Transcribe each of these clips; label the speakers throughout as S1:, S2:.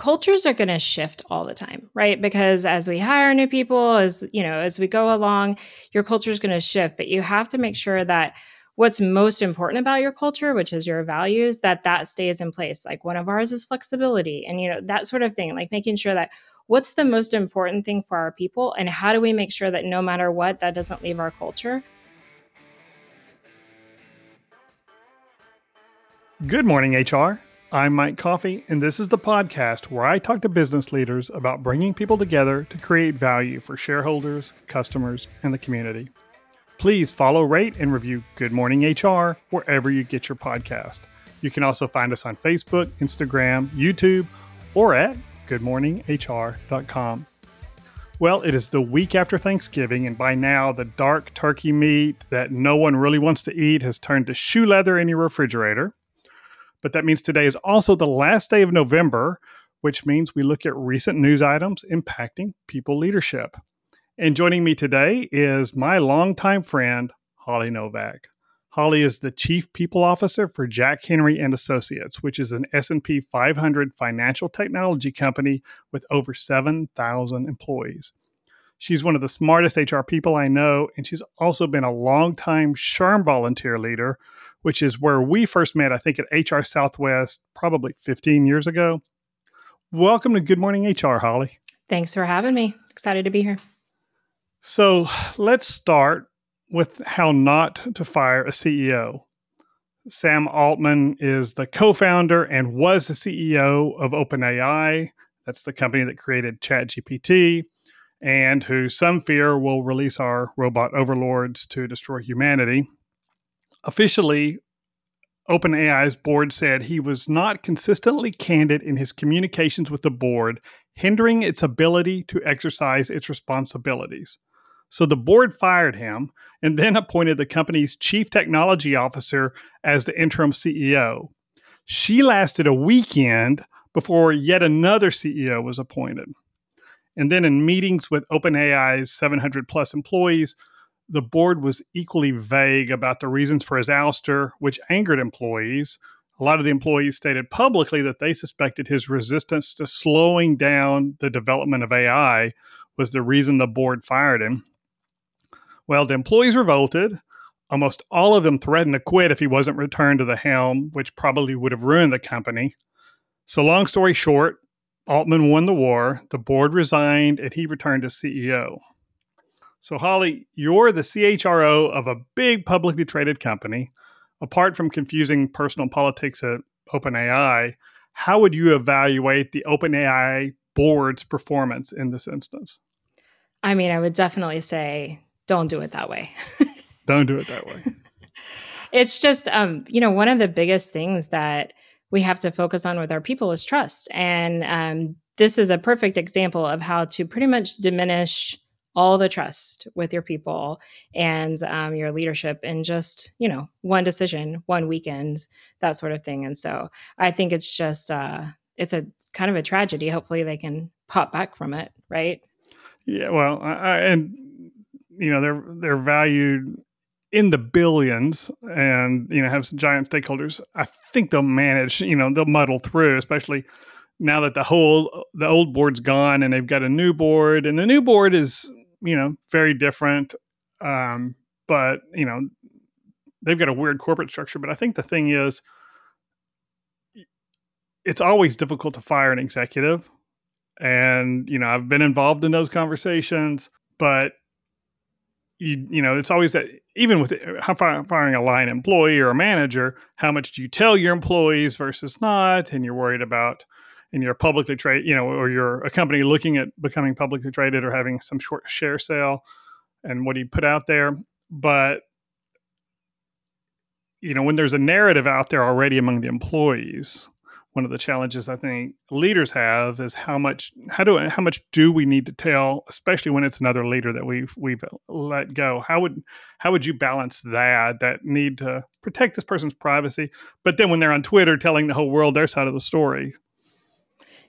S1: cultures are going to shift all the time, right? Because as we hire new people, as you know, as we go along, your culture is going to shift, but you have to make sure that what's most important about your culture, which is your values, that that stays in place. Like one of ours is flexibility and you know, that sort of thing, like making sure that what's the most important thing for our people and how do we make sure that no matter what that doesn't leave our culture?
S2: Good morning, HR. I'm Mike Coffey, and this is the podcast where I talk to business leaders about bringing people together to create value for shareholders, customers, and the community. Please follow, rate, and review Good Morning HR wherever you get your podcast. You can also find us on Facebook, Instagram, YouTube, or at goodmorninghr.com. Well, it is the week after Thanksgiving, and by now the dark turkey meat that no one really wants to eat has turned to shoe leather in your refrigerator. But that means today is also the last day of November, which means we look at recent news items impacting people leadership. And joining me today is my longtime friend, Holly Novak. Holly is the Chief People Officer for Jack Henry and Associates, which is an S&P 500 financial technology company with over 7,000 employees. She's one of the smartest HR people I know, and she's also been a longtime SHRM volunteer leader, which is where we first met, I think, at HR Southwest probably 15 years ago. Welcome to Good Morning HR, Holly.
S1: Thanks for having me. Excited to be here.
S2: So let's start with how not to fire a CEO. Sam Altman is the co founder and was the CEO of OpenAI. That's the company that created ChatGPT and who some fear will release our robot overlords to destroy humanity. Officially, OpenAI's board said he was not consistently candid in his communications with the board, hindering its ability to exercise its responsibilities. So the board fired him and then appointed the company's chief technology officer as the interim CEO. She lasted a weekend before yet another CEO was appointed. And then in meetings with OpenAI's 700 plus employees, the board was equally vague about the reasons for his ouster, which angered employees. A lot of the employees stated publicly that they suspected his resistance to slowing down the development of AI was the reason the board fired him. Well, the employees revolted. Almost all of them threatened to quit if he wasn't returned to the helm, which probably would have ruined the company. So, long story short, Altman won the war, the board resigned, and he returned as CEO. So, Holly, you're the CHRO of a big publicly traded company. Apart from confusing personal politics at OpenAI, how would you evaluate the OpenAI board's performance in this instance?
S1: I mean, I would definitely say don't do it that way.
S2: don't do it that way.
S1: it's just, um, you know, one of the biggest things that we have to focus on with our people is trust. And um, this is a perfect example of how to pretty much diminish all the trust with your people and um, your leadership in just you know one decision one weekend that sort of thing. And so i think it's just uh it's a kind of a tragedy. Hopefully they can pop back from it right?
S2: Yeah well I, and you know they're they're valued in the billions and you know have some giant stakeholders. I think they'll manage you know they'll muddle through especially now that the whole the old board's gone and they've got a new board and the new board is you know very different um, but you know they've got a weird corporate structure. But i think the thing is it's always difficult to fire an executive. And you know i've been involved in those conversations but you you know it's always that even with firing a line employee or a manager how much do you tell your employees versus not? And you're worried about and you're publicly traded you know or you're a company looking at becoming publicly traded or having some short share sale and what do you put out there but you know when there's a narrative out there already among the employees one of the challenges I think leaders have is how much how do how much do we need to tell, especially when it's another leader that we've we've let go. How would how would you balance that that need to protect this person's privacy, but then when they're on Twitter telling the whole world their side of the story,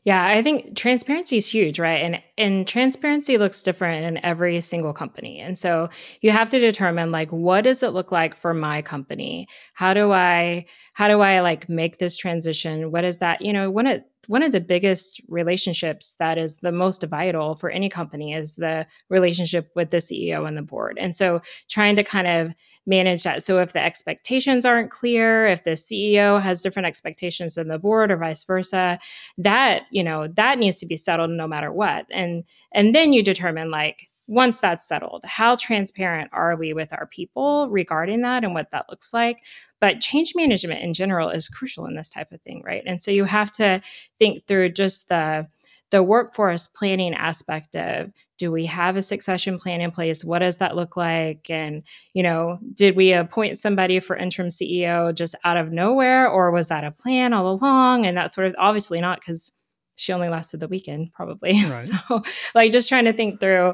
S1: yeah, I think transparency is huge, right? And and transparency looks different in every single company. And so you have to determine like what does it look like for my company? How do I how do I like make this transition? What is that? You know, one of one of the biggest relationships that is the most vital for any company is the relationship with the CEO and the board. And so trying to kind of manage that. So if the expectations aren't clear, if the CEO has different expectations than the board or vice versa, that, you know, that needs to be settled no matter what. And and then you determine like once that's settled, how transparent are we with our people regarding that and what that looks like? But change management in general is crucial in this type of thing, right? And so you have to think through just the the workforce planning aspect of do we have a succession plan in place what does that look like and you know did we appoint somebody for interim ceo just out of nowhere or was that a plan all along and that sort of obviously not because she only lasted the weekend probably right. so like just trying to think through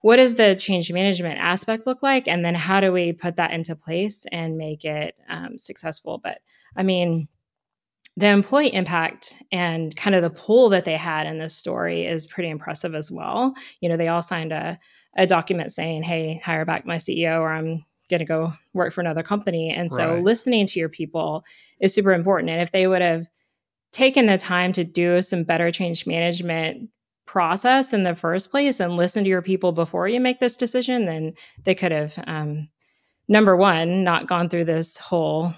S1: what does the change management aspect look like? And then how do we put that into place and make it um, successful? But i mean the employee impact and kind of the pull that they had in this story is pretty impressive as well. You know they all signed a, a document saying hey hire back my ceo or i'm going to go work for another company. And so right. listening to your people is super important. And if they would have taken the time to do some better change management process in the first place and listen to your people before you make this decision, then they could have, um, number one, not gone through this whole,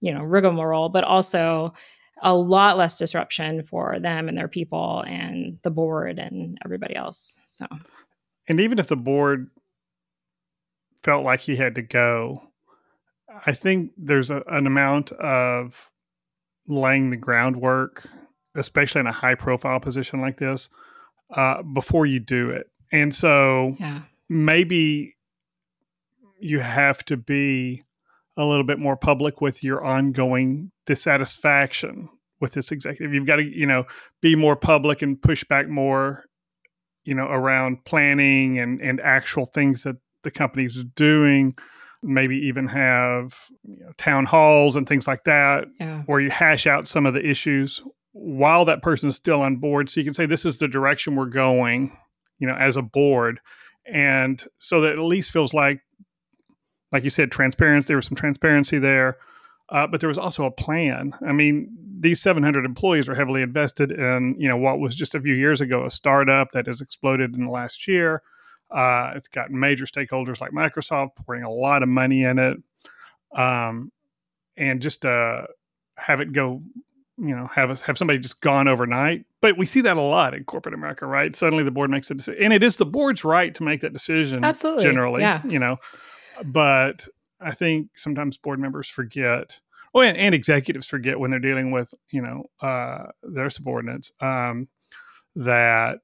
S1: you know, rigmarole, but also a lot less disruption for them and their people and the board and everybody else. So,
S2: and even if the board felt like he had to go, I think there's a, an amount of laying the groundwork, especially in a high profile position like this, uh, before you do it. And so yeah. maybe you have to be a little bit more public with your ongoing dissatisfaction with this executive. You've got to, you know, be more public and push back more, you know, around planning and and actual things that the company's doing. Maybe even have you know, town halls and things like that, yeah. where you hash out some of the issues while that person is still on board so you can say this is the direction we're going you know as a board. And so that at least feels like like you said transparency there was some transparency there uh, but there was also a plan. I mean these 700 employees are heavily invested in you know what was just a few years ago a startup that has exploded in the last year. Uh, it's got major stakeholders like microsoft pouring a lot of money in it um, and just uh, have it go you know have us have somebody just gone overnight but we see that a lot in corporate america right suddenly the board makes a decision and it is the board's right to make that decision
S1: absolutely
S2: generally
S1: yeah.
S2: you know but i think sometimes board members forget oh and, and executives forget when they're dealing with you know uh, their subordinates um, that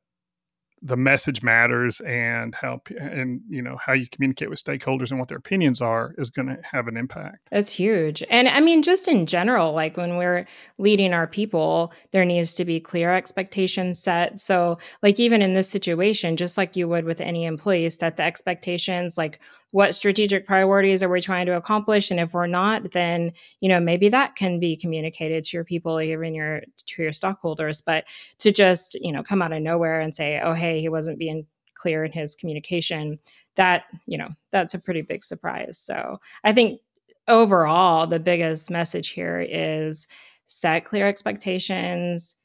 S2: the message matters and how and you know how you communicate with stakeholders and what their opinions are is going to have an impact.
S1: That's huge. And i mean just in general like when we're leading our people there needs to be clear expectations set. So like even in this situation just like you would with any employee set the expectations like what strategic priorities are we trying to accomplish? And if we're not then you know maybe that can be communicated to your people even your to your stockholders. But to just you know come out of nowhere and say oh hey he wasn't being clear in his communication that you know that's a pretty big surprise. So i think overall the biggest message here is set clear expectations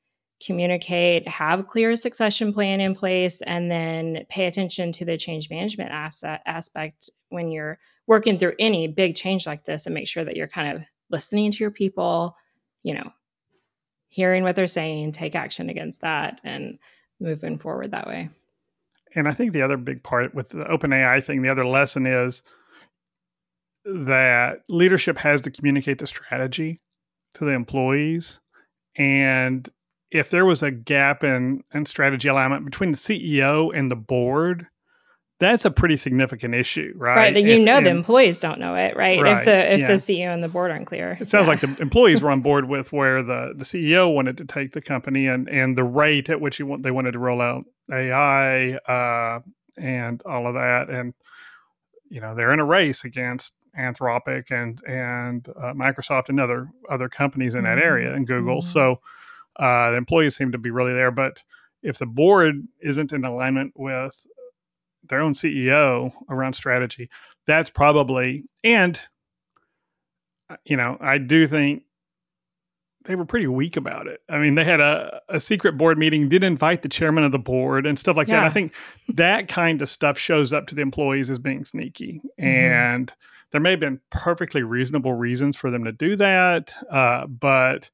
S1: communicate, have clear succession plan in place, and then pay attention to the change management asset aspect when you're working through any big change like this and make sure that you're kind of listening to your people, you know, hearing what they're saying, take action against that and moving forward that way.
S2: And I think the other big part with the OpenAI thing, the other lesson is that leadership has to communicate the strategy to the employees and if there was a gap in, in strategy alignment between the CEO and the board, that's a pretty significant issue, right?
S1: Right. That you if, know the employees don't know it, right? right if the if yeah. the CEO and the board aren't clear.
S2: It sounds yeah. like the employees were on board with where the, the CEO wanted to take the company and and the rate at which want, they wanted to roll out AI uh, and all of that. And you know, they're in a race against Anthropic and and uh, Microsoft and other other companies in that area and Google. Mm-hmm. So uh, the employees seem to be really there, but if the board isn't in alignment with their own CEO around strategy, that's probably and uh, you know I do think they were pretty weak about it. I mean, they had a, a secret board meeting, did invite the chairman of the board and stuff like yeah. that. I think that kind of stuff shows up to the employees as being sneaky. Mm-hmm. And there may have been perfectly reasonable reasons for them to do that, uh, but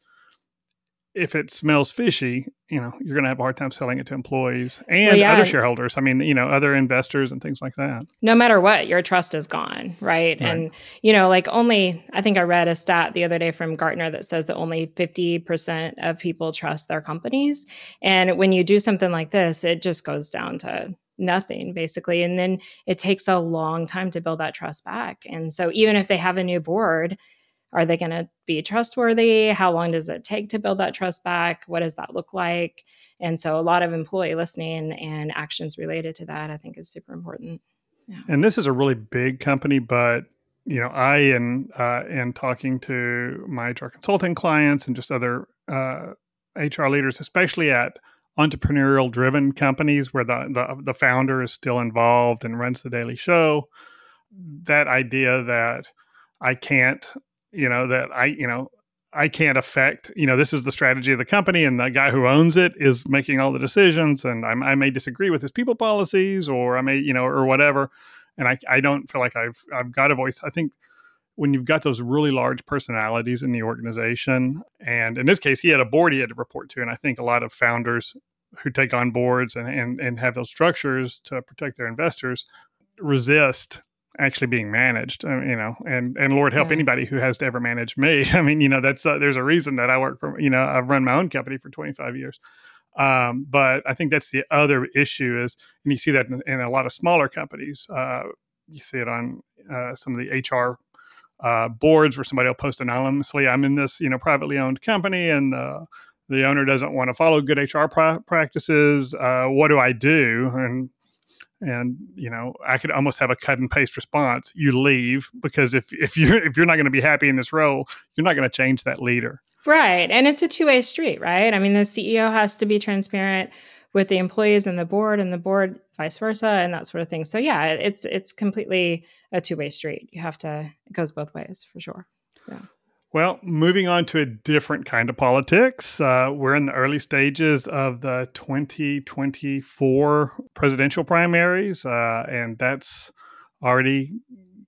S2: if it smells fishy, you know, you're going to have a hard time selling it to employees and well, yeah. other shareholders. I mean, you know, other investors and things like that.
S1: No matter what, your trust is gone, right? right? And, you know, like only, I think I read a stat the other day from Gartner that says that only 50% of people trust their companies. And when you do something like this, it just goes down to nothing basically. And then it takes a long time to build that trust back. And so even if they have a new board, are they going to be trustworthy? How long does it take to build that trust back? What does that look like? And so, a lot of employee listening and actions related to that, I think, is super important.
S2: Yeah. And this is a really big company, but you know, I and uh, and talking to my HR consulting clients and just other uh, HR leaders, especially at entrepreneurial driven companies where the, the the founder is still involved and runs the daily show, that idea that I can't you know that i you know i can't affect you know this is the strategy of the company and the guy who owns it is making all the decisions and I'm, i may disagree with his people policies or i may you know or whatever. And i, I don't feel like i've i've got a voice. I think when you've got those really large personalities in the organization and in this case he had a board he had to report to. And i think a lot of founders who take on boards and, and, and have those structures to protect their investors resist actually being managed uh, you know and and lord help yeah. anybody who has to ever manage me. I mean you know that's uh, there's a reason that i work for you know i've run my own company for 25 years. Um, but i think that's the other issue is and you see that in, in a lot of smaller companies uh, you see it on uh, some of the hr uh, boards where somebody will post anonymously i'm in this you know privately owned company and the owner doesn't want to follow good hr pra- practices uh, what do i do? And and you know i could almost have a cut and paste response you leave because if if you're if you're not going to be happy in this role you're not going to change that leader.
S1: Right and it's a two-way street right? I mean the ceo has to be transparent with the employees and the board and the board vice versa and that sort of thing. So yeah it's it's completely a two-way street. You have to it goes both ways for sure. Yeah
S2: well, moving on to a different kind of politics. Uh, we're in the early stages of the 2024 presidential primaries, uh, and that's already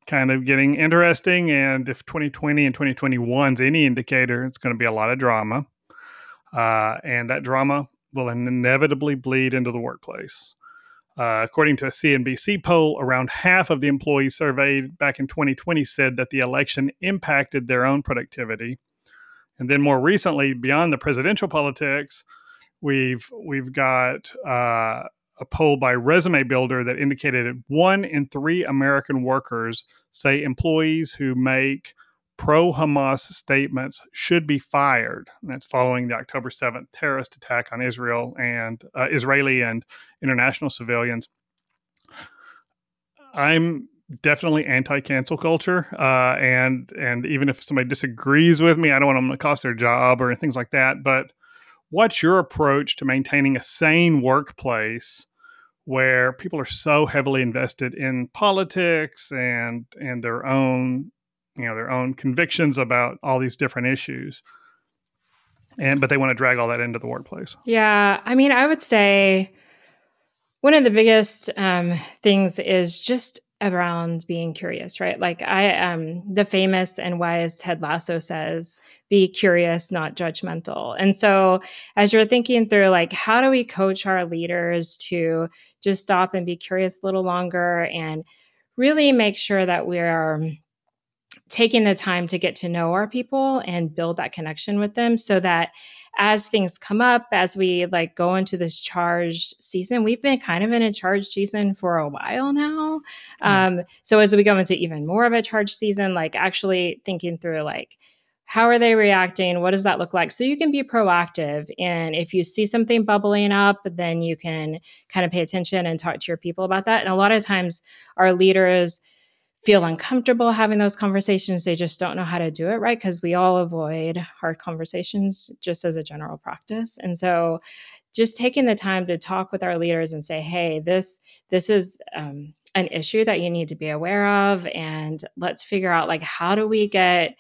S2: kind of getting interesting. And if 2020 and 2021 is any indicator, it's going to be a lot of drama. Uh, and that drama will inevitably bleed into the workplace. Uh, according to a CNBC poll, around half of the employees surveyed back in 2020 said that the election impacted their own productivity. And then more recently, beyond the presidential politics, we've we've got uh, a poll by Resume Builder that indicated one in three American workers say employees who make pro Hamas statements should be fired. And that's following the October 7th terrorist attack on Israel and uh, Israeli and international civilians. I'm definitely anti-cancel culture, uh, and and even if somebody disagrees with me, I don't want them to cost their job or things like that. But what's your approach to maintaining a sane workplace where people are so heavily invested in politics and and their own you know their own convictions about all these different issues. And but they want to drag all that into the workplace.
S1: Yeah i mean i would say one of the biggest um, things is just around being curious right? Like i um the famous and wise ted lasso says be curious not judgmental. And so as you're thinking through like how do we coach our leaders to just stop and be curious a little longer and really make sure that we're taking the time to get to know our people and build that connection with them so that as things come up as we like go into this charged season we've been kind of in a charged season for a while now. Mm. um, so as we go into even more of a charged season like actually thinking through like how are they reacting? What does that look like? So you can be proactive and if you see something bubbling up then you can kind of pay attention and talk to your people about that. And a lot of times our leaders feel uncomfortable having those conversations. They just don't know how to do it right because we all avoid hard conversations just as a general practice. And so just taking the time to talk with our leaders and say, hey, this this is um, an issue that you need to be aware of and let's figure out like how do we get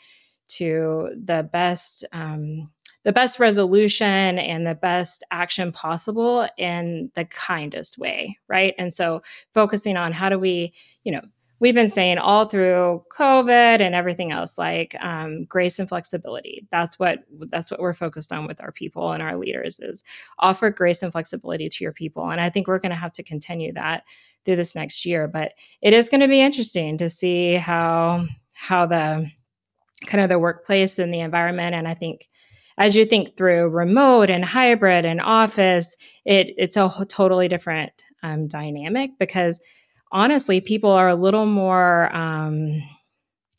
S1: to the best um, the best resolution and the best action possible in the kindest way right and so focusing on how do we you know we've been saying all through covid and everything else like um, grace and flexibility. That's what that's what we're focused on with our people and our leaders is offer grace and flexibility to your people. And i think we're going to have to continue that through this next year. But it is going to be interesting to see how how the kind of the workplace and the environment and i think as you think through remote and hybrid and office it it's a totally different um, dynamic because honestly people are a little more um,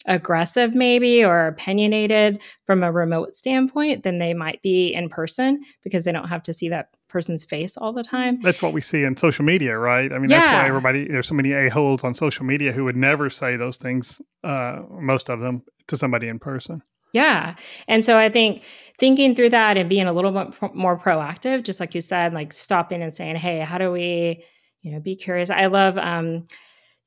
S1: aggressive maybe or opinionated from a remote standpoint than they might be in person because they don't have to see that person's face all the time.
S2: That's what we see in social media, right? I mean, yeah. that's why everybody there's so many a-holes on social media who would never say those things uh, most of them to somebody in person.
S1: Yeah. And so I think thinking through that and being a little bit more proactive, just like you said, like stopping and saying, hey, how do we, you know, be curious? I love, um,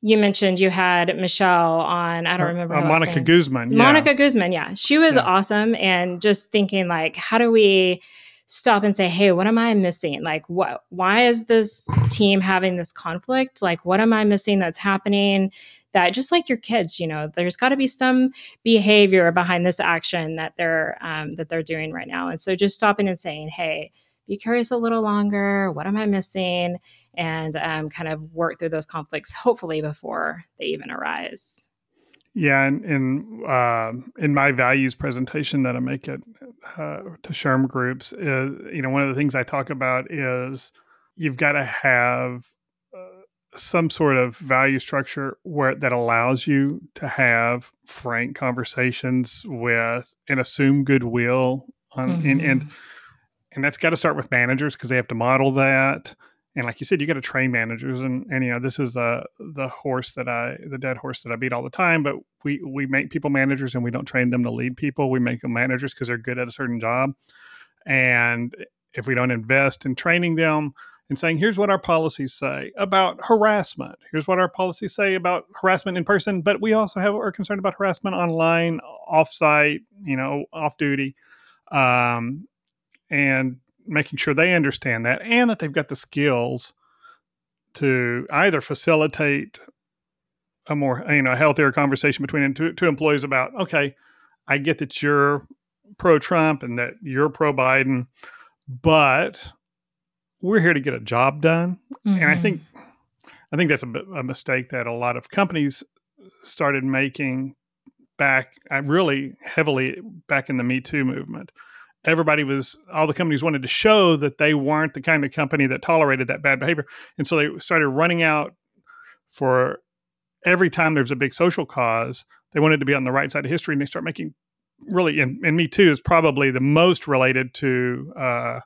S1: you mentioned you had Michelle on, I don't uh, remember.
S2: Uh, Monica Guzman.
S1: Yeah. Monica Guzman. Yeah. She was yeah. awesome. And just thinking, like, how do we, stop and say, hey, what am I missing? Like, what, why is this team having this conflict? Like, what am I missing that's happening? That just like your kids, you know, there's got to be some behavior behind this action that they're um, that they're doing right now. And so just stopping and saying, hey, be curious a little longer. What am I missing? And um, kind of work through those conflicts, hopefully before they even arise.
S2: Yeah, and in uh, in my values presentation that I make it uh, to SHRM groups is you know one of the things I talk about is you've got to have uh, some sort of value structure where that allows you to have frank conversations with and assume goodwill on mm-hmm. and, and mm-hmm. And that's got to start with managers because they have to model that and like you said, you got to train managers, and and you know this is uh, the horse that I the dead horse that I beat all the time. But we we make people managers, and we don't train them to lead people. We make them managers because they're good at a certain job, and if we don't invest in training them and saying here's what our policies say about harassment, here's what our policies say about harassment in person, but we also have are concerned about harassment online, offsite, you know, off duty, um, and making sure they understand that and that they've got the skills to either facilitate a more you know a healthier conversation between two, two employees about okay i get that you're pro trump and that you're pro biden but we're here to get a job done mm-hmm. and i think mm-hmm. i think that's a, a mistake that a lot of companies started making back uh, really heavily back in the me too movement everybody was all the companies wanted to show that they weren't the kind of company that tolerated that bad behavior. And so they started running out for every time there's a big social cause they wanted to be on the right side of history and they start making really and, and me too is probably the most related to uh,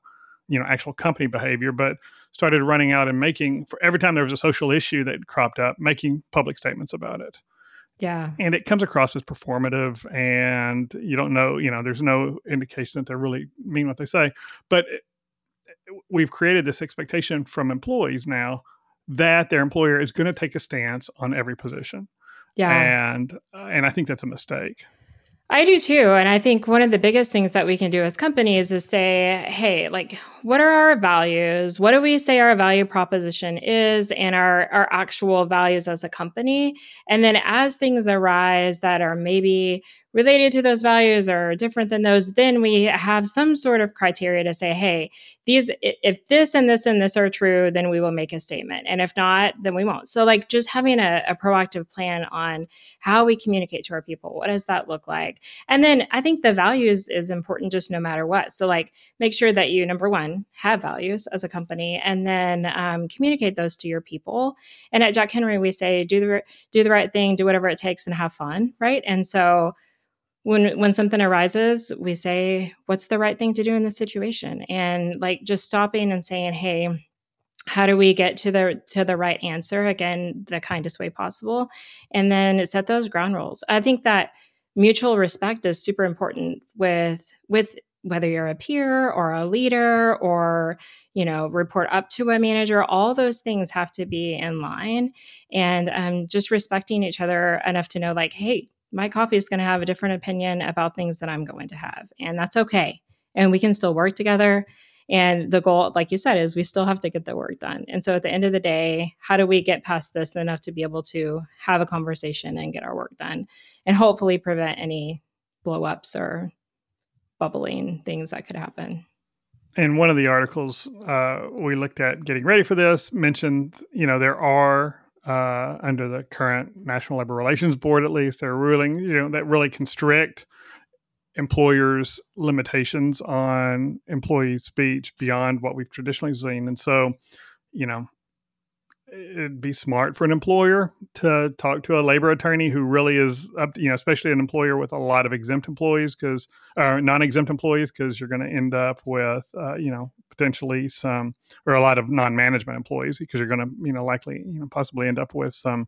S2: you know actual company behavior but started running out and making for every time there was a social issue that cropped up making public statements about it
S1: yeah.
S2: And it comes across as performative, and you don't know, you know, there's no indication that they really mean what they say. But we've created this expectation from employees now that their employer is going to take a stance on every position.
S1: Yeah.
S2: And uh, and I think that's a mistake.
S1: I do too. And I think one of the biggest things that we can do as companies is say, hey, like, what are our values? What do we say our value proposition is and our, our actual values as a company? And then as things arise that are maybe related to those values or different than those, then we have some sort of criteria to say, hey, these, if this and this and this are true, then we will make a statement. And if not, then we won't. So, like, just having a, a proactive plan on how we communicate to our people, what does that look like? And then I think the values is important just no matter what. So, like, make sure that you, number one, have values as a company and then um, communicate those to your people. And at Jack Henry, we say, do the, do the right thing, do whatever it takes, and have fun, right? And so, when when something arises we say what's the right thing to do in this situation? And like just stopping and saying hey how do we get to the to the right answer? Again the kindest way possible. And then set those ground rules. I think that mutual respect is super important with with whether you're a peer or a leader or you know report up to a manager. All those things have to be in line. And um, just respecting each other enough to know like hey Mike Coffey is going to have a different opinion about things that I'm going to have. And that's okay. and we can still work together. And the goal, like you said, is we still have to get the work done. And so at the end of the day, how do we get past this enough to be able to have a conversation and get our work done and hopefully prevent any blow ups or bubbling things that could happen?
S2: And one of the articles uh, we looked at getting ready for this mentioned, you know, there are uh, under the current National Labor Relations Board, at least, there are rulings, you know, that really constrict employers' limitations on employee speech beyond what we've traditionally seen. And so, you know, it'd be smart for an employer to talk to a labor attorney who really is up, you know, especially an employer with a lot of exempt employees because, or uh, non-exempt employees, because you're going to end up with, uh, you know, potentially some, or a lot of non-management employees because you're going to, you know, likely, you know, possibly end up with some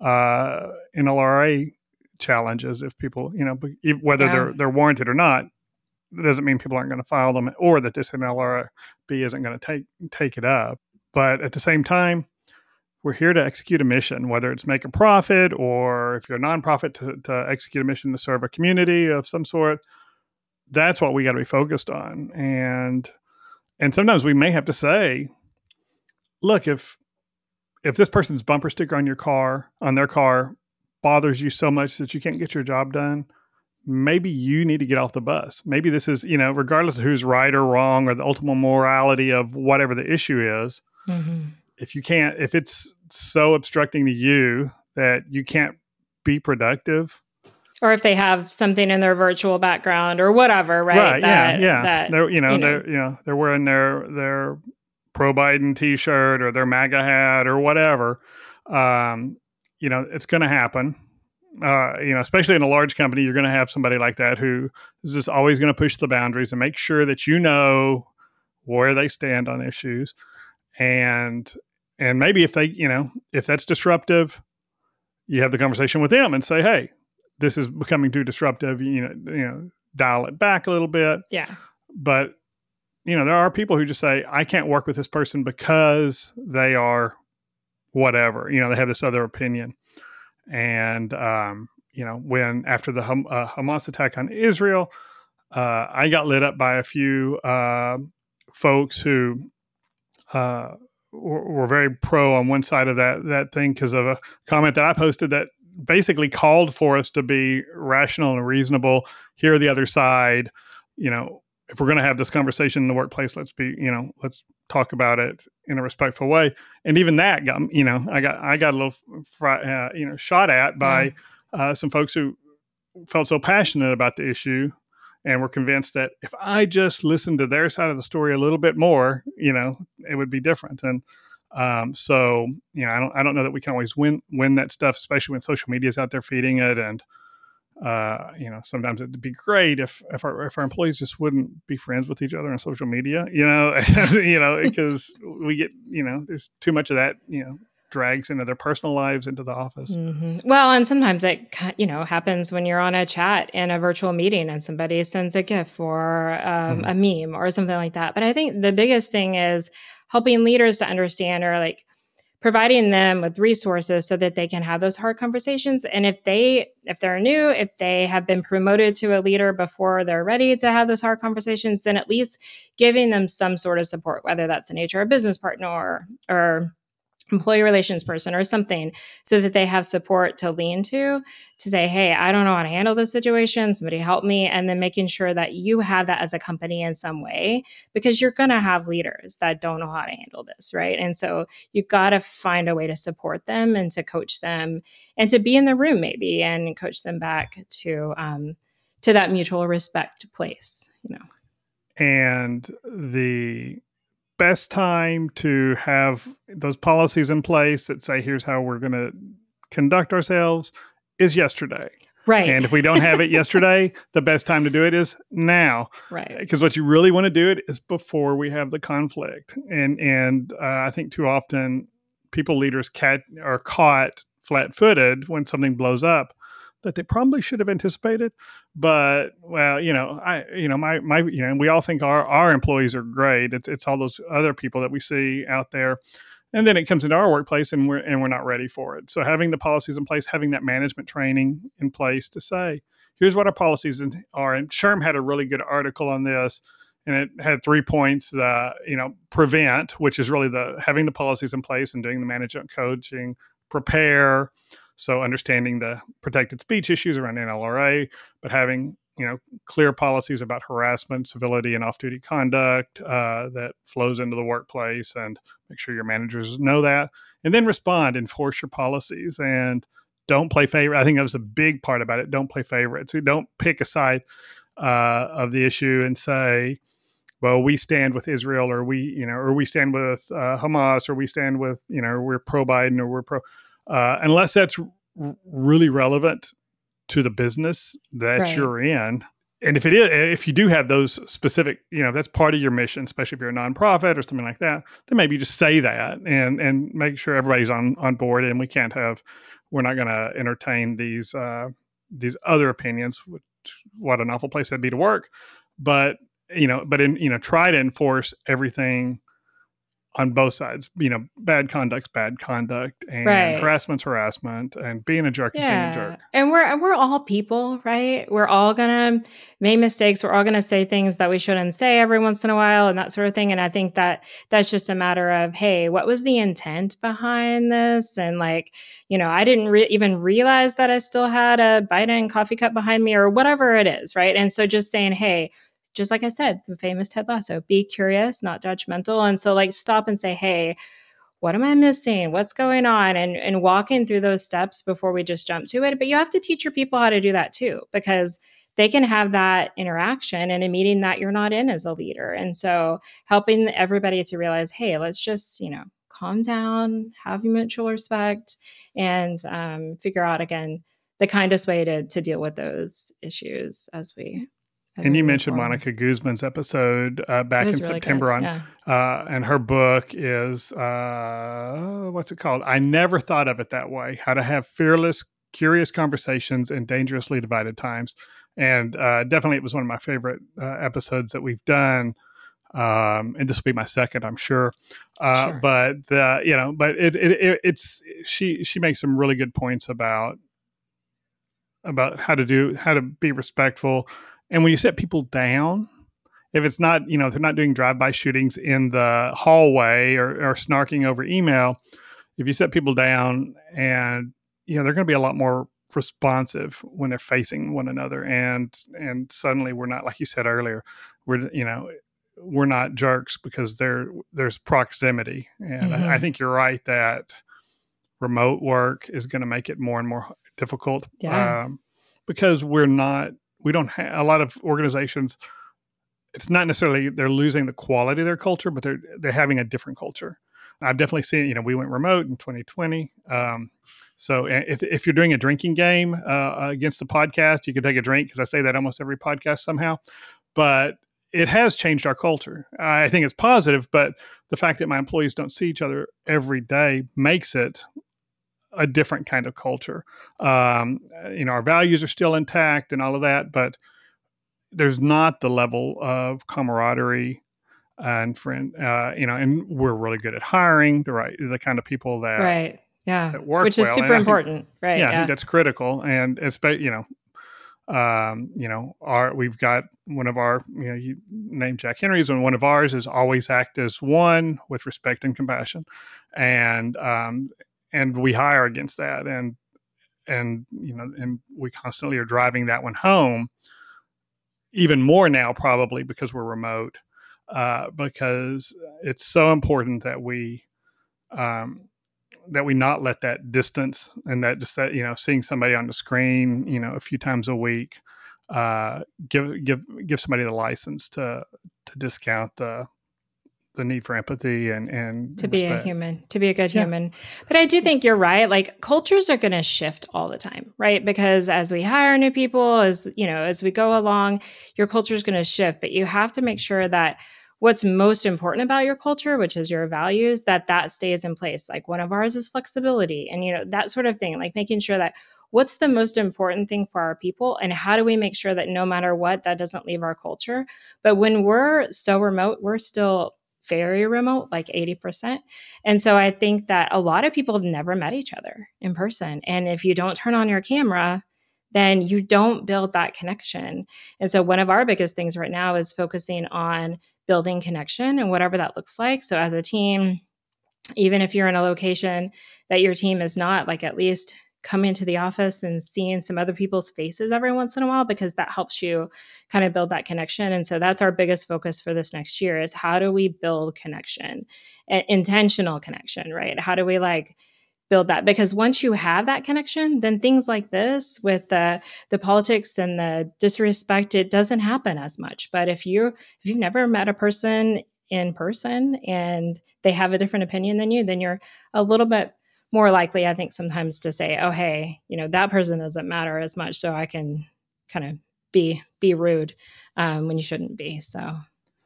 S2: uh, NLRA challenges if people, you know, whether yeah. they're they're warranted or not. Doesn't mean people aren't going to file them, or that this NLRB isn't going to take take it up. But at the same time, we're here to execute a mission, whether it's make a profit or if you're a nonprofit to, to execute a mission to serve a community of some sort. That's what we got to be focused on. And and sometimes we may have to say, look, if if this person's bumper sticker on your car, on their car, bothers you so much that you can't get your job done, maybe you need to get off the bus. Maybe this is, you know, regardless of who's right or wrong or the ultimate morality of whatever the issue is. Mm-hmm if you can't if it's so obstructing to you that you can't be productive.
S1: Or if they have something in their virtual background or whatever right,
S2: right that, yeah. yeah that, they're you know, you know. they're you know they're wearing their their pro biden t-shirt or their maga hat or whatever. Um you know it's going to happen. Uh, you know, especially in a large company, you're going to have somebody like that who is just always going to push the boundaries and make sure that you know where they stand on issues. And and maybe if they, you know, if that's disruptive, you have the conversation with them and say, "Hey, this is becoming too disruptive. You know, you know, dial it back a little bit."
S1: Yeah.
S2: But you know, there are people who just say, "I can't work with this person because they are whatever." You know, they have this other opinion, and um, you know, when after the Ham- uh, Hamas attack on Israel, uh, I got lit up by a few uh, folks who uh, were very pro on one side of that that thing because of a comment that I posted that basically called for us to be rational and reasonable. Hear the other side. You know, if we're going to have this conversation in the workplace, let's be, you know, let's talk about it in a respectful way. And even that got, you know, I got I got a little, fr- uh, you know, shot at by mm. uh, some folks who felt so passionate about the issue and we're convinced that if I just listened to their side of the story a little bit more, you know, it would be different. And um, so, you know, I don't, I don't know that we can always win win that stuff, especially when social media is out there feeding it. And uh, you know, sometimes it'd be great if if our if our employees just wouldn't be friends with each other on social media, you know, you know, because we get, you know, there's too much of that, you know, drags into their personal lives into the office.
S1: Mm-hmm. Well, and sometimes it you know happens when you're on a chat in a virtual meeting and somebody sends a GIF or um, mm-hmm. a meme or something like that. But I think the biggest thing is helping leaders to understand or like providing them with resources so that they can have those hard conversations and if they if they're new if they have been promoted to a leader before they're ready to have those hard conversations then at least giving them some sort of support whether that's an hr business partner or, or employee relations person or something so that they have support to lean to to say hey i don't know how to handle this situation. Somebody help me. And then making sure that you have that as a company in some way because you're going to have leaders that don't know how to handle this right? And so you got to find a way to support them and to coach them and to be in the room maybe and coach them back to um, to that mutual respect place you know?
S2: And the best time to have those policies in place that say here's how we're going to conduct ourselves is yesterday.
S1: Right.
S2: And if we don't have it yesterday, the best time to do it is now.
S1: Right.
S2: Because what you really want to do it is before we have the conflict. And and uh, I think too often people leaders cat are caught flat-footed when something blows up that they probably should have anticipated. But well, you know, I you know my my you know we all think our our employees are great. It's it's all those other people that we see out there. And then it comes into our workplace and we're and we're not ready for it. So having the policies in place, having that management training in place to say, here's what our policies are. And SHRM had a really good article on this, and it had three points. Uh, you know, prevent, which is really the having the policies in place and doing the management coaching. Prepare, so understanding the protected speech issues around NLRA, but having you know clear policies about harassment, civility, and off-duty conduct uh, that flows into the workplace, and make sure your managers know that, and then respond, enforce your policies, and don't play favorite. I think that was a big part about it. Don't play favorites. don't pick a side uh, of the issue and say, well, we stand with Israel, or we, you know, or we stand with uh, Hamas, or we stand with, you know, we're pro Biden, or we're pro, uh, unless that's r- really relevant to the business that right. you're in. And if it is, if you do have those specific, you know, that's part of your mission, especially if you're a nonprofit or something like that, then maybe just say that and and make sure everybody's on on board. And we can't have, we're not going to entertain these uh, these other opinions. Which, what an awful place that'd be to work. But you know, but in you know, try to enforce everything on both sides. You know, bad conduct's bad conduct, and right. harassment's harassment, and being a jerk yeah. is being a jerk.
S1: And we're and we're all people, right? We're all gonna make mistakes. We're all gonna say things that we shouldn't say every once in a while, and that sort of thing. And I think that that's just a matter of, hey, what was the intent behind this? And like, you know, I didn't re- even realize that I still had a Biden coffee cup behind me, or whatever it is, right? And so just saying, hey just like I said, the famous Ted Lasso, be curious, not judgmental. And so like stop and say, hey, what am I missing? What's going on? And and walking through those steps before we just jump to it. But you have to teach your people how to do that too, because they can have that interaction in a meeting that you're not in as a leader. And so helping everybody to realize, hey, let's just, you know, calm down, have mutual respect, and um, figure out again the kindest way to to deal with those issues as we
S2: and you mentioned Monica Guzman's episode uh, back in really September good. on, yeah. uh, and her book is uh, what's it called? I never thought of it that way. How to have fearless, curious conversations in dangerously divided times, and uh, definitely it was one of my favorite uh, episodes that we've done. Um, and this will be my second, I'm sure. Uh, sure. But the, you know, but it, it, it it's she she makes some really good points about about how to do how to be respectful and when you set people down, if it's not, you know, they're not doing drive-by shootings in the hallway or, or snarking over email, if you set people down and you know they're going to be a lot more responsive when they're facing one another and and suddenly we're not like you said earlier we're you know we're not jerks because there there's proximity and mm-hmm. I, I, think you're right that remote work is going to make it more and more difficult yeah. um, because we're not we don't have a lot of organizations it's not necessarily they're losing the quality of their culture but they're they're having a different culture. I've definitely seen you know we went remote in 2020 um, so if, if you're doing a drinking game uh, against the podcast you can take a drink because i say that almost every podcast somehow but it has changed our culture. I think it's positive but the fact that my employees don't see each other every day makes it a different kind of culture. Um, you know, our values are still intact and all of that, but there's not the level of camaraderie and friend. Uh, you know, and we're really good at hiring the right, the kind of people that
S1: right, yeah, that work which is well. super important,
S2: think,
S1: right?
S2: Yeah, yeah, I think that's critical, and it's you know. Um, you know, our we've got one of our, you know, you named Jack Henry's, and one of ours is always act as one with respect and compassion, and um, and we hire against that. And and you know and we constantly are driving that one home even more now probably because we're remote uh, because it's so important that we um, that we not let that distance and that just that you know seeing somebody on the screen you know a few times a week uh, give give give somebody the license to to discount the the need for empathy and and
S1: to be a human to be a good yeah. human. But i do think you're right like cultures are going to shift all the time right? Because as we hire new people as you know as we go along your culture is going to shift. But you have to make sure that what's most important about your culture which is your values that that stays in place. Like one of ours is flexibility and you know that sort of thing. Like making sure that what's the most important thing for our people and how do we make sure that no matter what that doesn't leave our culture. But when we're so remote we're still very remote, like 80%. And so I think that a lot of people have never met each other in person. And if you don't turn on your camera, then you don't build that connection. And so, one of our biggest things right now is focusing on building connection and whatever that looks like. So, as a team, even if you're in a location that your team is not, like at least come into the office and seeing some other people's faces every once in a while because that helps you kind of build that connection. And so that's our biggest focus for this next year is how do we build connection intentional connection right? How do we like build that? Because once you have that connection then things like this with the the politics and the disrespect it doesn't happen as much. But if you if you've never met a person in person and they have a different opinion than you then you're a little bit more likely i think sometimes to say oh hey you know that person doesn't matter as much so i can kind of be be rude um, when you shouldn't be so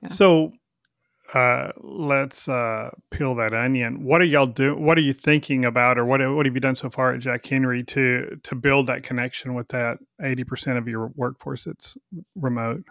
S2: yeah. so uh, let's uh, peel that onion. What are y'all doing? What are you thinking about, or what what have you done so far at Jack Henry to to build that connection with that eighty percent of your workforce that's remote?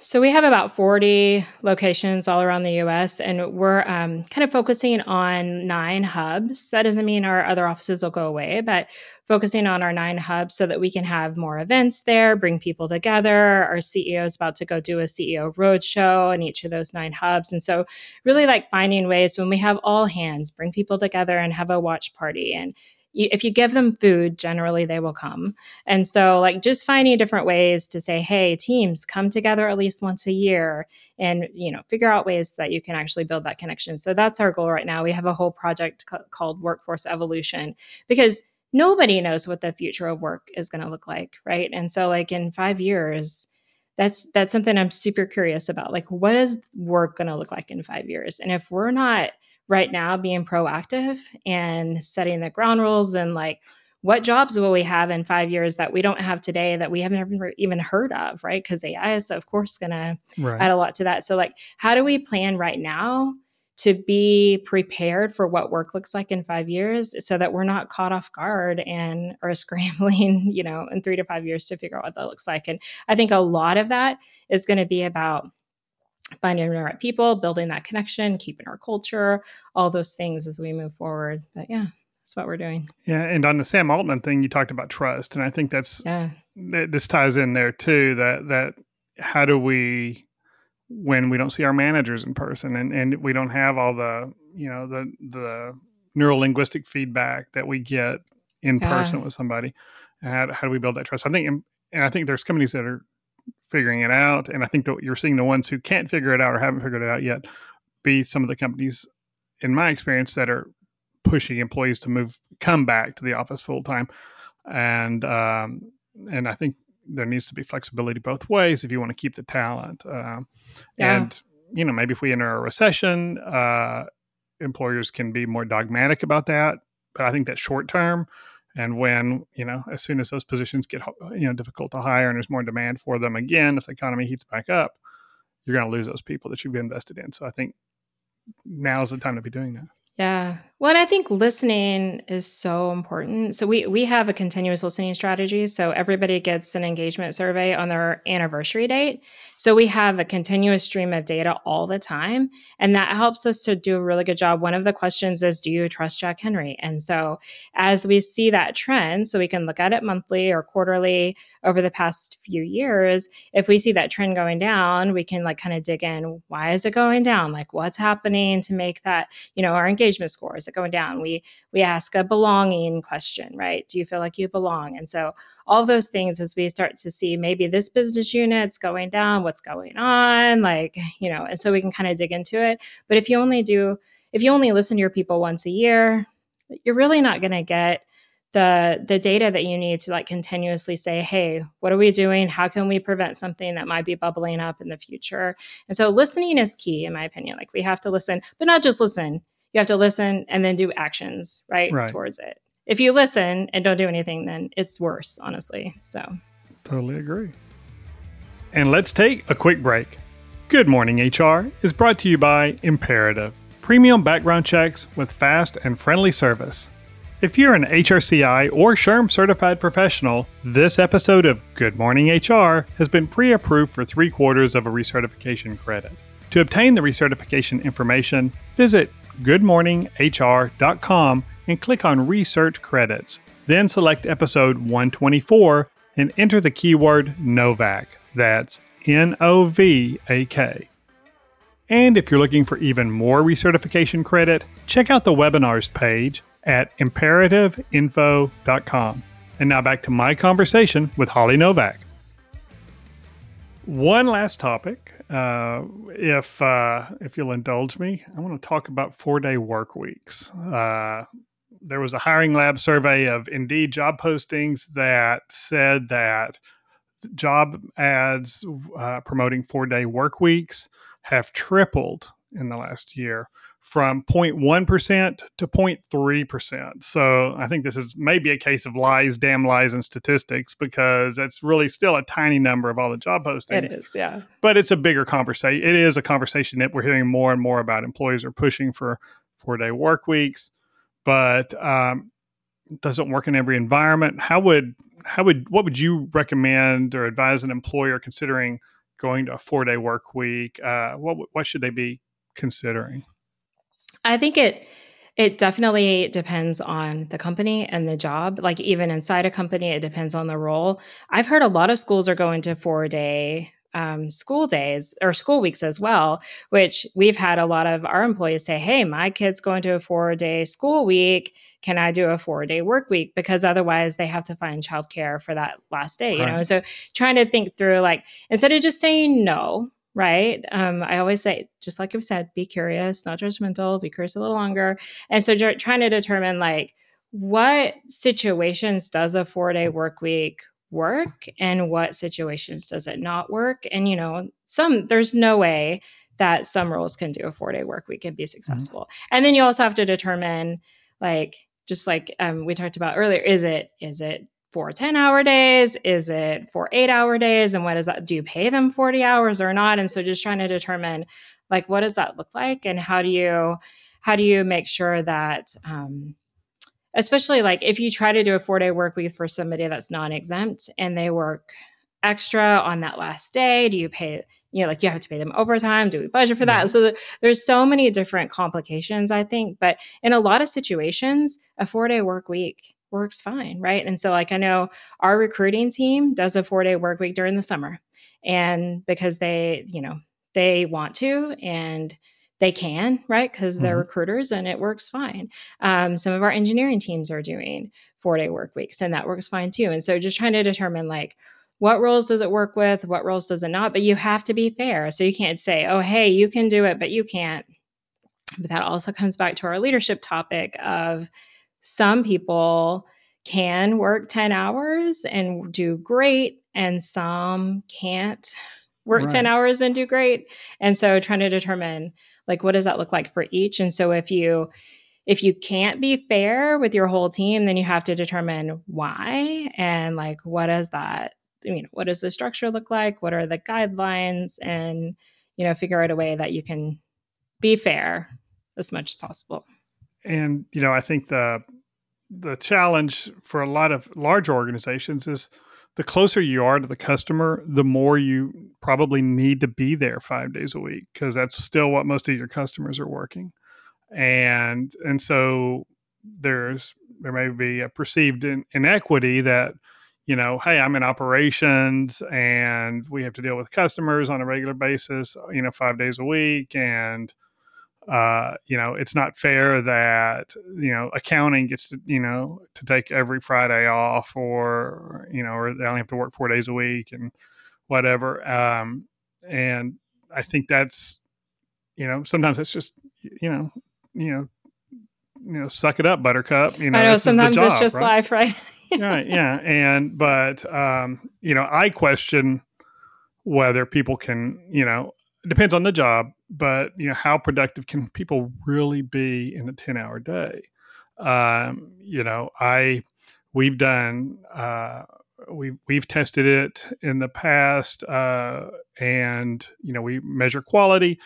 S1: So we have about 40 locations all around the US, and we're um, kind of focusing on nine hubs. That doesn't mean our other offices will go away, but focusing on our nine hubs so that we can have more events there, bring people together. Our CEO is about to go do a CEO roadshow in each of those nine hubs. And so, really like finding ways when we have all hands, bring people together and have a watch party and if you give them food, generally they will come. And so, like, just finding different ways to say, hey, teams, come together at least once a year and, you know, figure out ways that you can actually build that connection. So, that's our goal right now. We have a whole project c- called Workforce Evolution because nobody knows what the future of work is going to look like. Right. And so, like, in five years, that's that's something I'm super curious about. Like, what is work going to look like in five years? And if we're not right now being proactive and setting the ground rules and like what jobs will we have in five years that we don't have today that we haven't ever even heard of right? Because ai is of course going right. to add a lot to that. So like how do we plan right now to be prepared for what work looks like in five years so that we're not caught off guard and are scrambling you know in three to five years to figure out what that looks like? And i think a lot of that is going to be about finding the right people, building that connection, keeping our culture, all those things as we move forward. But yeah, that's what we're doing.
S2: Yeah, and on the Sam Altman thing, you talked about trust, and I think that's yeah. Th- this ties in there too. That that how do we when we don't see our managers in person and and we don't have all the you know the the neuro linguistic feedback that we get in yeah. person with somebody. How, how do we build that trust? I think, and I think there's companies that are figuring it out. And I think that you're seeing the ones who can't figure it out or haven't figured it out yet be some of the companies, in my experience, that are pushing employees to move come back to the office full time. And um, and I think there needs to be flexibility both ways if you want to keep the talent. Uh, yeah. And you know, maybe if we enter a recession, uh, employers can be more dogmatic about that. But I think that short term, and when, you know, as soon as those positions get, you know, difficult to hire and there's more demand for them again, if the economy heats back up, you're going to lose those people that you've invested in. So I think now is the time to be doing that.
S1: Yeah. Well, I think listening is so important. So we we have a continuous listening strategy. So everybody gets an engagement survey on their anniversary date. So we have a continuous stream of data all the time, and that helps us to do a really good job. One of the questions is, "Do you trust Jack Henry?" And so as we see that trend, so we can look at it monthly or quarterly over the past few years. If we see that trend going down, we can like kind of dig in. Why is it going down? Like what's happening to make that you know our engagement score is it going down? We we ask a belonging question, right? Do you feel like you belong? And so all those things as we start to see maybe this business unit's going down, what's going on, like, you know, and so we can kind of dig into it. But if you only do if you only listen to your people once a year, you're really not going to get the the data that you need to like continuously say hey what are we doing how can we prevent something that might be bubbling up in the future and so listening is key in my opinion like we have to listen but not just listen you have to listen and then do actions right, right. towards it. If you listen and don't do anything then it's worse honestly so.
S2: Totally agree. And let's take a quick break. Good morning hr is brought to you by imperative premium background checks with fast and friendly service. If you're an HRCI or SHRM certified professional, this episode of Good Morning HR has been pre approved for three quarters of a recertification credit. To obtain the recertification information, visit goodmorninghr.com and click on Research Credits. Then select episode 124 and enter the keyword NOVAK. That's N O V A K. And if you're looking for even more recertification credit, check out the webinars page at imperativeinfo.com. And now back to my conversation with Holly Novak. One last topic, uh, if uh, if you'll indulge me, I want to talk about four day work weeks. Uh, there was a hiring lab survey of Indeed job postings that said that job ads uh, promoting four day work weeks have tripled in the last year from 0.1% to 0.3%. So I think this is maybe a case of lies, damn lies, and statistics because that's really still a tiny number of all the job postings.
S1: It is, yeah.
S2: But it's a bigger conversation. It is a conversation that we're hearing more and more about. Employees are pushing for four day work weeks, but um, it doesn't work in every environment. How would how would what would you recommend or advise an employer considering going to a four day work week? Uh, what what should they be considering?
S1: I think it it definitely depends on the company and the job. Like even inside a company, it depends on the role. I've heard a lot of schools are going to four day um, school days or school weeks as well, which we've had a lot of our employees say, Hey, my kid's going to a four day school week. Can I do a four day work week? Because otherwise they have to find childcare for that last day, you right. know? So trying to think through like, instead of just saying no, right? Um, I always say, just like you said, be curious, not judgmental, be curious a little longer. And so trying to determine like, what situations does a four day work week work and what situations does it not work and you know some there's no way that some roles can do a four day work week and be mm-hmm. successful mm-hmm. and then you also have to determine like just like um, we talked about earlier is it is it for 10 hour days is it for eight hour days and what is that do you pay them 40 hours or not and so just trying to determine like what does that look like and how do you how do you make sure that um, especially like if you try to do a four day work week for somebody that's non exempt and they work extra on that last day, do you pay? You know, like you have to pay them overtime. Do we budget for that? Mm-hmm. So the, there's so many different complications, I think. But in a lot of situations, a four day work week works fine, right? And so, like, I know our recruiting team does a four day work week during the summer, and because they, you know, they want to, and they can, right? Because they're mm-hmm. recruiters and it works fine. Um, some of our engineering teams are doing four day work weeks and that works fine too. And so just trying to determine like, what roles does it work with? What roles does it not? But you have to be fair. So you can't say, oh, hey, you can do it, but you can't. But that also comes back to our leadership topic of some people can work 10 hours and do great, and some can't work right. 10 hours and do great. And so trying to determine like what does that look like for each and so if you if you can't be fair with your whole team then you have to determine why and like what does that you know what does the structure look like what are the guidelines and you know figure out a way that you can be fair as much as possible
S2: and you know i think the the challenge for a lot of large organizations is the closer you are to the customer, the more you probably need to be there five days a week because that's still what most of your customers are working. And and so there's there may be a perceived in, inequity that you know, hey, I'm in operations and we have to deal with customers on a regular basis, you know, five days a week, and uh, you know, it's not fair that you know accounting gets to you know to take every Friday off, or you know, or they only have to work four days a week and whatever. Um, and I think that's you know sometimes that's just you know you know you know suck it up, Buttercup. You know,
S1: I know sometimes job, it's just right? life, right?
S2: right. Yeah, and but um, you know, I question whether people can you know it depends on the job, but you know how productive can people really be in a ten hour day? Um, you know, I we've done uh, we've we've tested it in the past, uh, and you know we measure quality.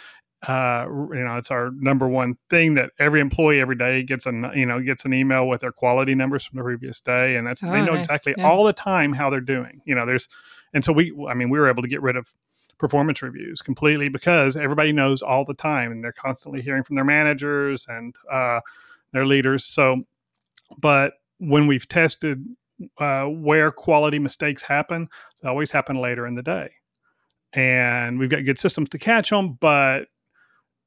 S2: Uh, you know, it's our number one thing that every employee every day gets an you know gets an email with their quality numbers from the previous day, and that's oh, they know nice. exactly yeah. all the time how they're doing. You know, there's and so we I mean we were able to get rid of performance reviews completely because everybody knows all the time and they're constantly hearing from their managers and uh, their leaders. So, but when we've tested uh, where quality mistakes happen, they always happen later in the day. And we've got good systems to catch them, but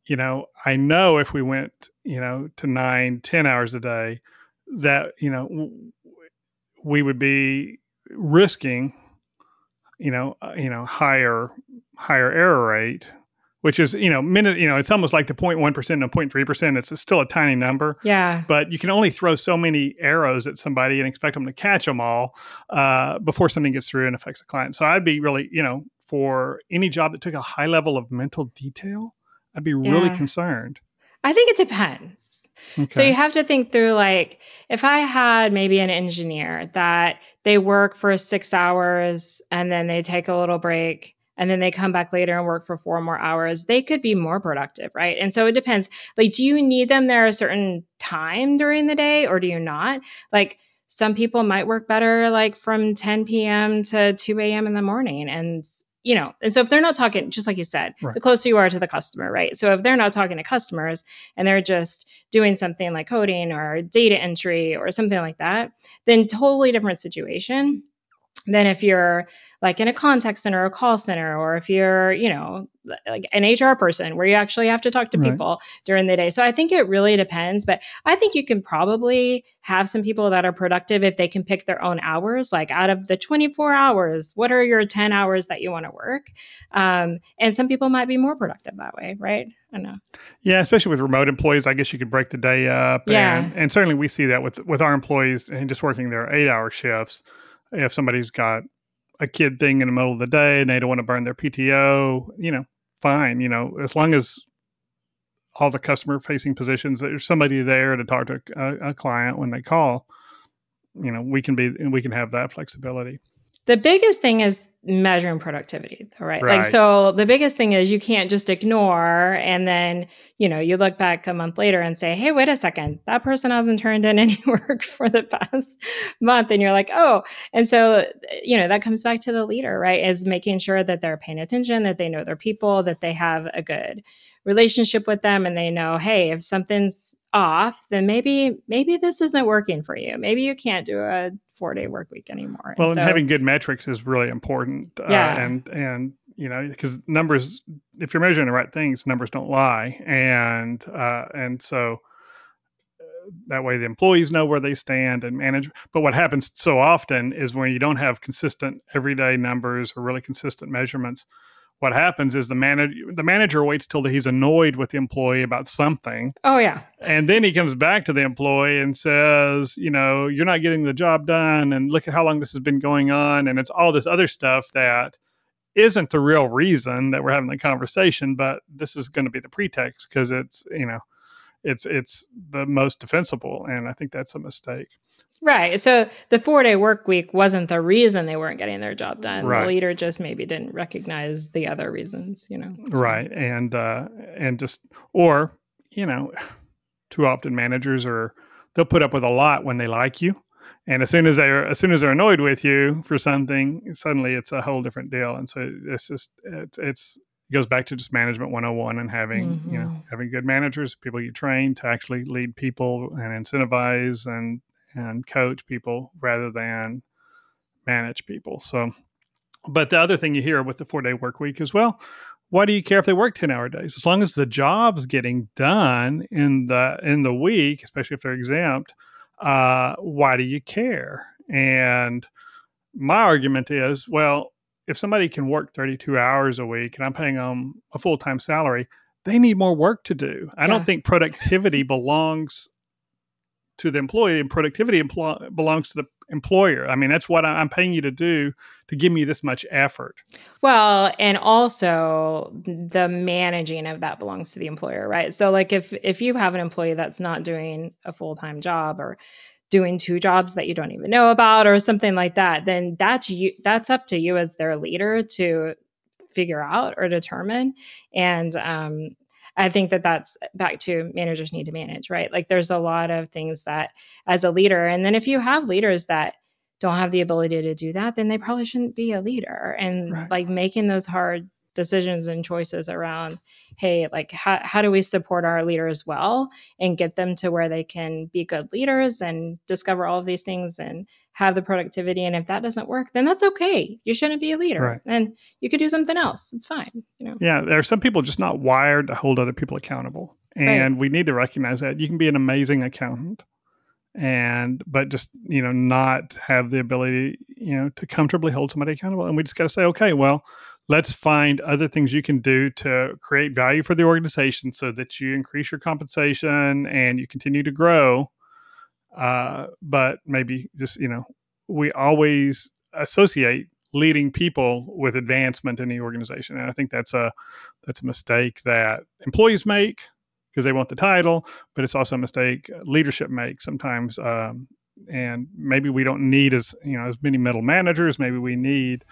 S2: you know, I know if we went, you know, to nine, ten hours a day, that you know, we would be risking, you know, uh, you know, higher higher error rate which is you know minute you know it's almost like the 0.1 percent and 0.3 percent it's still a tiny number.
S1: Yeah.
S2: But you can only throw so many arrows at somebody and expect them to catch them all uh, before something gets through and affects the client. So i'd be really you know for any job that took a high level of mental detail i'd be really concerned.
S1: I think it depends Okay. So you have to think through like if I had maybe an engineer that they work for 6 hours and then they take a little break and then they come back later and work for four more hours, they could be more productive, right? And so it depends. Like, do you need them there a certain time during the day or do you not? Like, some people might work better like from 10 p.m. to 2 a.m. in the morning. And, you know, and so if they're not talking, just like you said, right. the closer you are to the customer, right? So if they're not talking to customers and they're just doing something like coding or data entry or something like that, then totally different situation than if you're like in a contact center or a call center or if you're you know like an hr person where you actually have to talk to right. people during the day so i think it really depends but i think you can probably have some people that are productive if they can pick their own hours like out of the 24 hours what are your 10 hours that you want to work um, and some people might be more productive that way right I know.
S2: Yeah, especially with remote employees, I guess you could break the day up.
S1: Yeah.
S2: And, and certainly we see that with with our employees and just working their eight hour shifts if somebody's got a kid thing in the middle of the day and they don't want to burn their PTO, you know, fine. You know, as long as all the customer facing positions, there's somebody there to talk to a, a client when they call, you know, we can be, we can have that flexibility.
S1: The biggest thing is measuring productivity, right? right? Like, so the biggest thing is you can't just ignore and then, you know, you look back a month later and say, hey, wait a second, that person hasn't turned in any work for the past month. And you're like, oh. And so, you know, that comes back to the leader, right? Is making sure that they're paying attention, that they know their people, that they have a good relationship with them and they know, hey, if something's off, then maybe, maybe this isn't working for you. Maybe you can't do a four day work week anymore.
S2: Well, and, so, and having good metrics is really important. Uh, yeah. and, and, you know, because numbers, if you're measuring the right things, numbers don't lie. And, uh, and so, uh, that way the employees know where they stand and manage but what happens so often is when you don't have consistent everyday numbers or really consistent measurements what happens is the manager the manager waits till he's annoyed with the employee about something.
S1: Oh yeah.
S2: And then he comes back to the employee and says, you know, you're not getting the job done and look at how long this has been going on and it's all this other stuff that isn't the real reason that we're having the conversation, but this is going to be the pretext because it's, you know, it's it's the most defensible and I think that's a mistake.
S1: Right. So the four day work week wasn't the reason they weren't getting their job done. Right. The leader just maybe didn't recognize the other reasons, you know.
S2: So. Right. And uh and just or, you know, too often managers are they'll put up with a lot when they like you. And as soon as they're as soon as they're annoyed with you for something, suddenly it's a whole different deal. And so it's just it's it's it goes back to just management 101 and having mm-hmm. you know mm-hmm. having good managers people you train to actually lead people and incentivize and and coach people rather than manage people. So, but the other thing you hear with the four day work week is well, why do you care if they work 10 hour days? As long as the job's getting done in the in the week, especially if they're exempt, uh, why do you care? And my argument is, well, if somebody can work 32 hours a week and I'm paying them a full time salary, they need more work to do. I yeah. don't think productivity belongs to the employee and productivity empl- belongs to the employer. I mean, that's what I'm paying you to do to give me this much effort.
S1: Well, and also the managing of that belongs to the employer, right? So like if if you have an employee that's not doing a full-time job or doing two jobs that you don't even know about or something like that, then that's you that's up to you as their leader to figure out or determine and um, I think that that's back to managers need to manage, right? Like there's a lot of things that as a leader, and then if you have leaders that don't have the ability to do that, then they probably shouldn't be a leader. And right. like making those hard decisions and choices around hey like how, how do we support our leaders well and get them to where they can be good leaders and discover all of these things and have the productivity and if that doesn't work then that's okay you shouldn't be a leader
S2: Right.
S1: and you could do something else it's fine you know
S2: Yeah, there are some people just not wired to hold other people accountable. And we need to recognize that. You can be an amazing accountant and but just, you know, not have the ability, you know, to comfortably hold somebody accountable. And we just got to say, okay, well, let's find other things you can do to create value for the organization so that you increase your compensation and you continue to grow. Uh, but maybe just, you know, we always associate leading people with advancement in the organization. And I think that's a that's a mistake that employees make because they want the title, but it's also a mistake leadership makes sometimes. Um, and maybe we don't need as you know as many middle managers. Maybe we need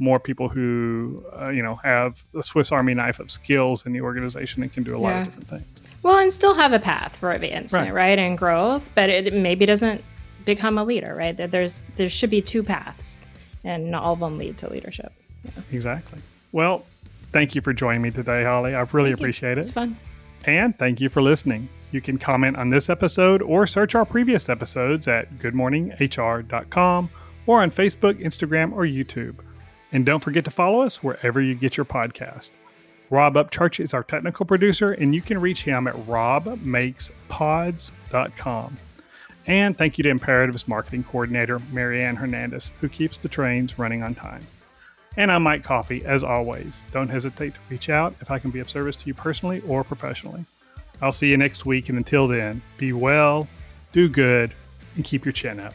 S2: more people who uh, you know have the Swiss Army knife of skills in the organization and can do a lot
S1: Yeah.
S2: of different things.
S1: well and still have a path for advancement
S2: Right.
S1: right, and growth but it maybe doesn't become a leader right there's there should be two paths and not all of them lead to leadership
S2: Exactly. Well, thank you for joining me today, Holly. I really
S1: Thank you.
S2: appreciate
S1: it's
S2: it.
S1: fun
S2: And thank you for listening. You can comment on this episode or search our previous episodes at goodmorninghr.com or on Facebook, Instagram, or YouTube. And don't forget to follow us wherever you get your podcast. Rob Upchurch is our technical producer, and you can reach him at robmakespods.com. And thank you to Imperative's marketing coordinator, Marianne Hernandez, who keeps the trains running on time. And I'm Mike Coffey, as always. Don't hesitate to reach out if I can be of service to you personally or professionally. I'll see you next week, and until then, be well, do good, and keep your chin up.